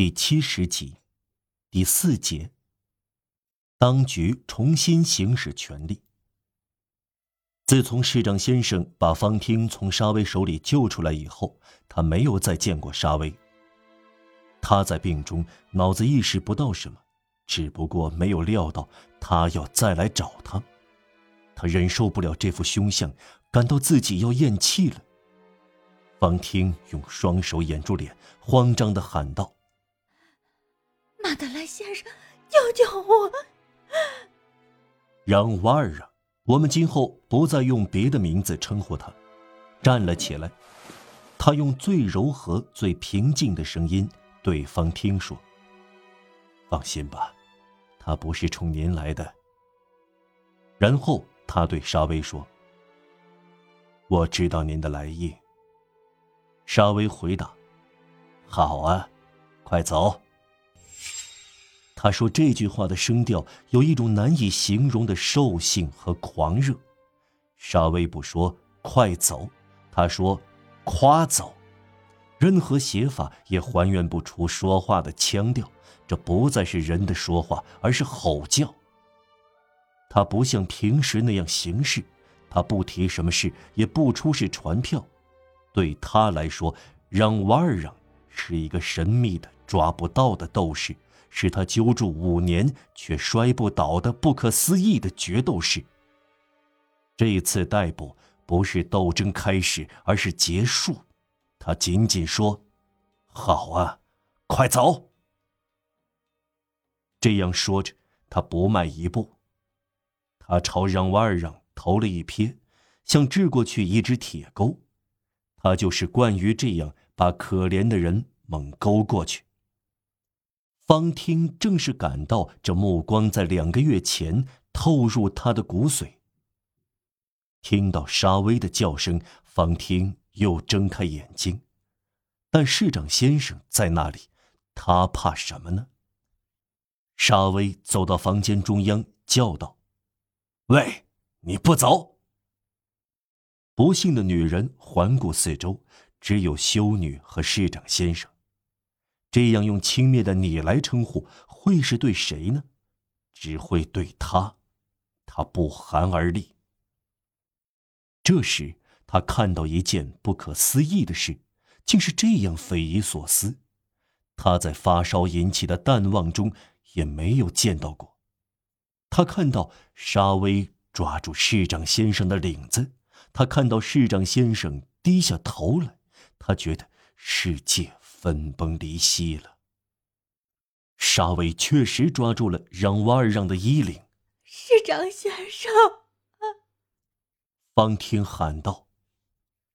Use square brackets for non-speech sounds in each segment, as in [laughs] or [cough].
第七十集，第四节。当局重新行使权力。自从市长先生把方汀从沙威手里救出来以后，他没有再见过沙威。他在病中脑子意识不到什么，只不过没有料到他要再来找他。他忍受不了这副凶相，感到自己要咽气了。方汀用双手掩住脸，慌张的喊道。马德莱先生，救救我！让瓦尔啊，我们今后不再用别的名字称呼他。站了起来，他用最柔和、最平静的声音对方听说：“放心吧，他不是冲您来的。”然后他对沙威说：“我知道您的来意。”沙威回答：“好啊，快走。”他说这句话的声调有一种难以形容的兽性和狂热。沙威不说“快走”，他说“夸走”。任何写法也还原不出说话的腔调。这不再是人的说话，而是吼叫。他不像平时那样行事，他不提什么事，也不出示传票。对他来说，让瓦尔让是一个神秘的、抓不到的斗士。是他揪住五年却摔不倒的不可思议的决斗士。这次逮捕不是斗争开始，而是结束。他仅仅说：“好啊，快走。”这样说着，他不迈一步。他朝让瓦尔让投了一瞥，像掷过去一只铁钩。他就是惯于这样把可怜的人猛勾过去。方听正是感到这目光在两个月前透入他的骨髓。听到沙威的叫声，方听又睁开眼睛，但市长先生在那里，他怕什么呢？沙威走到房间中央，叫道：“喂，你不走！”不幸的女人环顾四周，只有修女和市长先生。这样用轻蔑的“你”来称呼，会是对谁呢？只会对他。他不寒而栗。这时，他看到一件不可思议的事，竟是这样匪夷所思，他在发烧引起的淡忘中也没有见到过。他看到沙威抓住市长先生的领子，他看到市长先生低下头来，他觉得世界。分崩离析了。沙威确实抓住了让瓦尔让的衣领。市长先生，方汀喊道。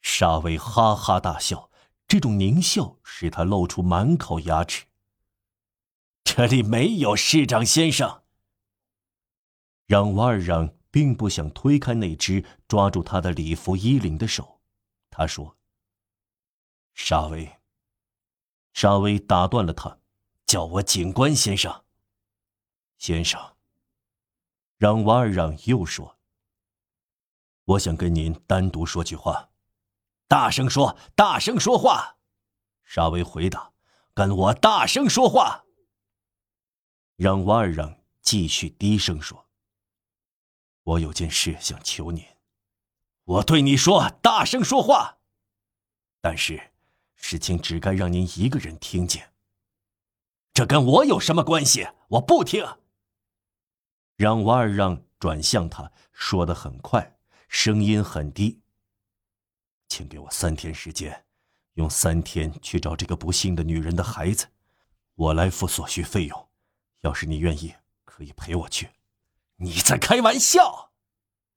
沙威哈哈大笑，这种狞笑使他露出满口牙齿。这里没有市长先生。让瓦尔让并不想推开那只抓住他的礼服衣领的手，他说：“沙威。”沙威打断了他，叫我警官先生。先生，让瓦尔让又说：“我想跟您单独说句话。”大声说，大声说话。沙威回答：“跟我大声说话。”让瓦尔让继续低声说：“我有件事想求您。”我对你说，大声说话。但是。事情只该让您一个人听见。这跟我有什么关系？我不听。让瓦尔让转向他，说的很快，声音很低。请给我三天时间，用三天去找这个不幸的女人的孩子，我来付所需费用。要是你愿意，可以陪我去。你在开玩笑！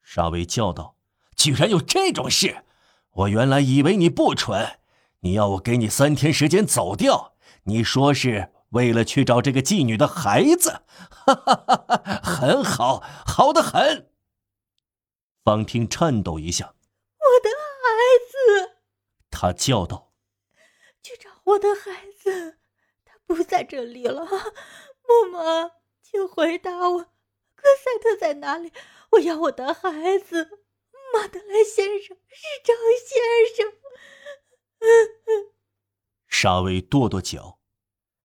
沙威叫道：“居然有这种事！我原来以为你不蠢。”你要我给你三天时间走掉？你说是为了去找这个妓女的孩子？哈哈哈哈很好，好的很。方婷颤抖一下，我的孩子，他叫道：“去找我的孩子，他不在这里了。木马，请回答我，科赛特在哪里？我要我的孩子，马德莱先生，市长先生。” [laughs] 沙威跺跺脚，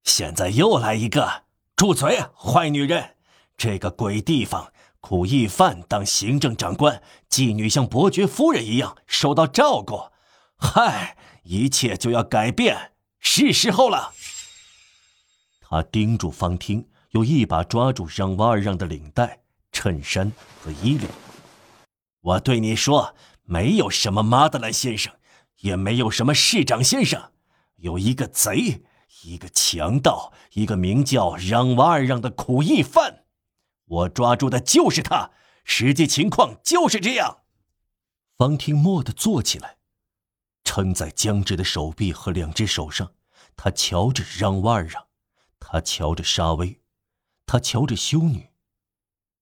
现在又来一个，住嘴，坏女人！这个鬼地方，苦役犯当行政长官，妓女像伯爵夫人一样受到照顾。嗨，一切就要改变，是时候了。他盯住方汀，又一把抓住让瓦尔让的领带、衬衫和衣领。我对你说，没有什么马德兰先生，也没有什么市长先生，有一个贼，一个强盗，一个名叫让瓦尔让的苦役犯。我抓住的就是他，实际情况就是这样。方汀蓦地坐起来，撑在僵直的手臂和两只手上。他瞧着让瓦尔让，他瞧着沙威，他瞧着修女。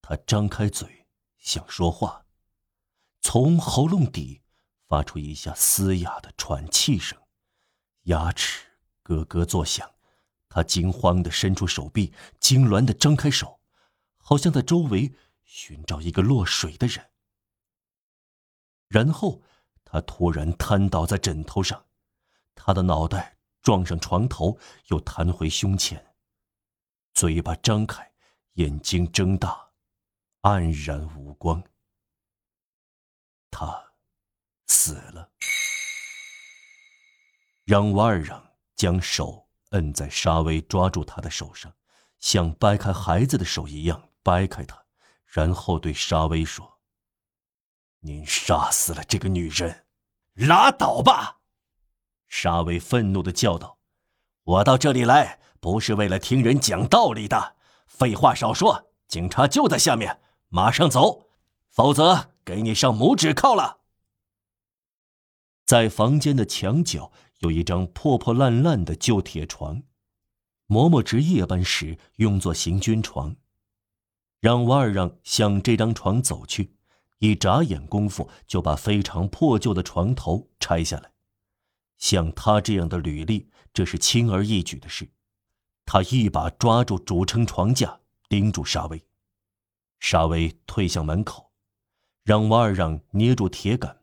他张开嘴想说话，从喉咙底发出一下嘶哑的喘气声，牙齿咯咯作响。他惊慌地伸出手臂，痉挛地张开手。好像在周围寻找一个落水的人，然后他突然瘫倒在枕头上，他的脑袋撞上床头，又弹回胸前，嘴巴张开，眼睛睁大，黯然无光。他死了。让瓦尔让将手摁在沙威抓住他的手上，像掰开孩子的手一样。掰开他，然后对沙威说：“您杀死了这个女人，拉倒吧！”沙威愤怒的叫道：“我到这里来不是为了听人讲道理的，废话少说，警察就在下面，马上走，否则给你上拇指铐了。”在房间的墙角有一张破破烂烂的旧铁床，嬷嬷值夜班时用作行军床。让瓦尔让向这张床走去，一眨眼功夫就把非常破旧的床头拆下来。像他这样的履历，这是轻而易举的事。他一把抓住主撑床架，盯住沙威。沙威退向门口，让瓦尔让捏住铁杆，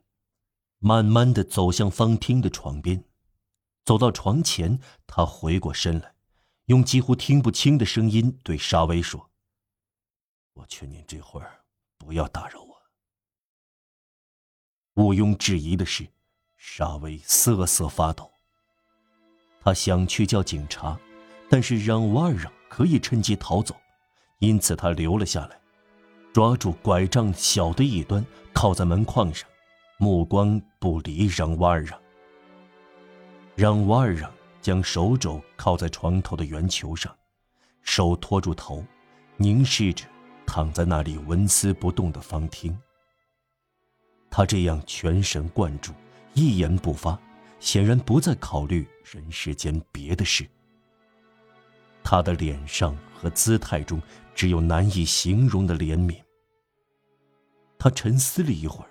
慢慢的走向方厅的床边。走到床前，他回过身来，用几乎听不清的声音对沙威说。我劝您这会儿不要打扰我。毋庸置疑的是，沙威瑟瑟发抖。他想去叫警察，但是让瓦尔让可以趁机逃走，因此他留了下来，抓住拐杖小的一端，靠在门框上，目光不离让瓦尔让。让瓦尔让将手肘靠在床头的圆球上，手托住头，凝视着。躺在那里纹丝不动的方汀，他这样全神贯注，一言不发，显然不再考虑人世间别的事。他的脸上和姿态中只有难以形容的怜悯。他沉思了一会儿，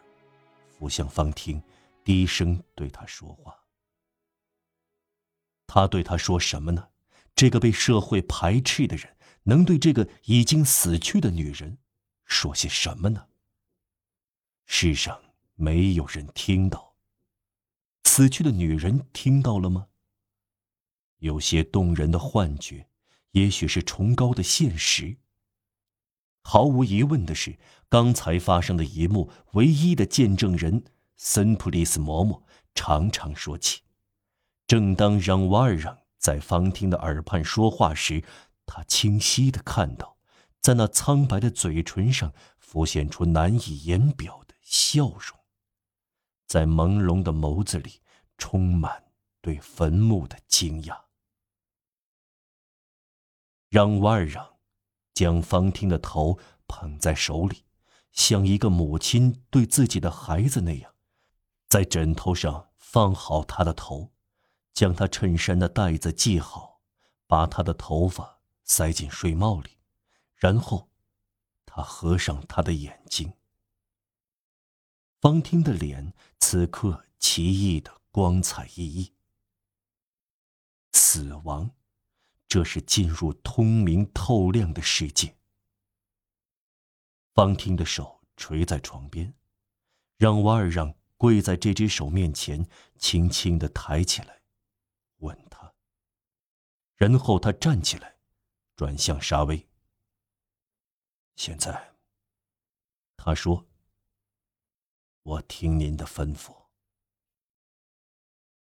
俯向方汀，低声对他说话。他对他说什么呢？这个被社会排斥的人。能对这个已经死去的女人说些什么呢？世上没有人听到。死去的女人听到了吗？有些动人的幻觉，也许是崇高的现实。毫无疑问的是，刚才发生的一幕，唯一的见证人森普利斯嬷嬷常常说起。正当让瓦尔让在方汀的耳畔说话时。他清晰的看到，在那苍白的嘴唇上浮现出难以言表的笑容，在朦胧的眸子里充满对坟墓的惊讶。让瓦尔让将方汀的头捧在手里，像一个母亲对自己的孩子那样，在枕头上放好他的头，将他衬衫的带子系好，把他的头发。塞进睡帽里，然后，他合上他的眼睛。方汀的脸此刻奇异的光彩熠熠。死亡，这是进入通明透亮的世界。方汀的手垂在床边，让瓦尔让跪在这只手面前，轻轻的抬起来，然后他站起来，转向沙威。现在，他说：“我听您的吩咐。”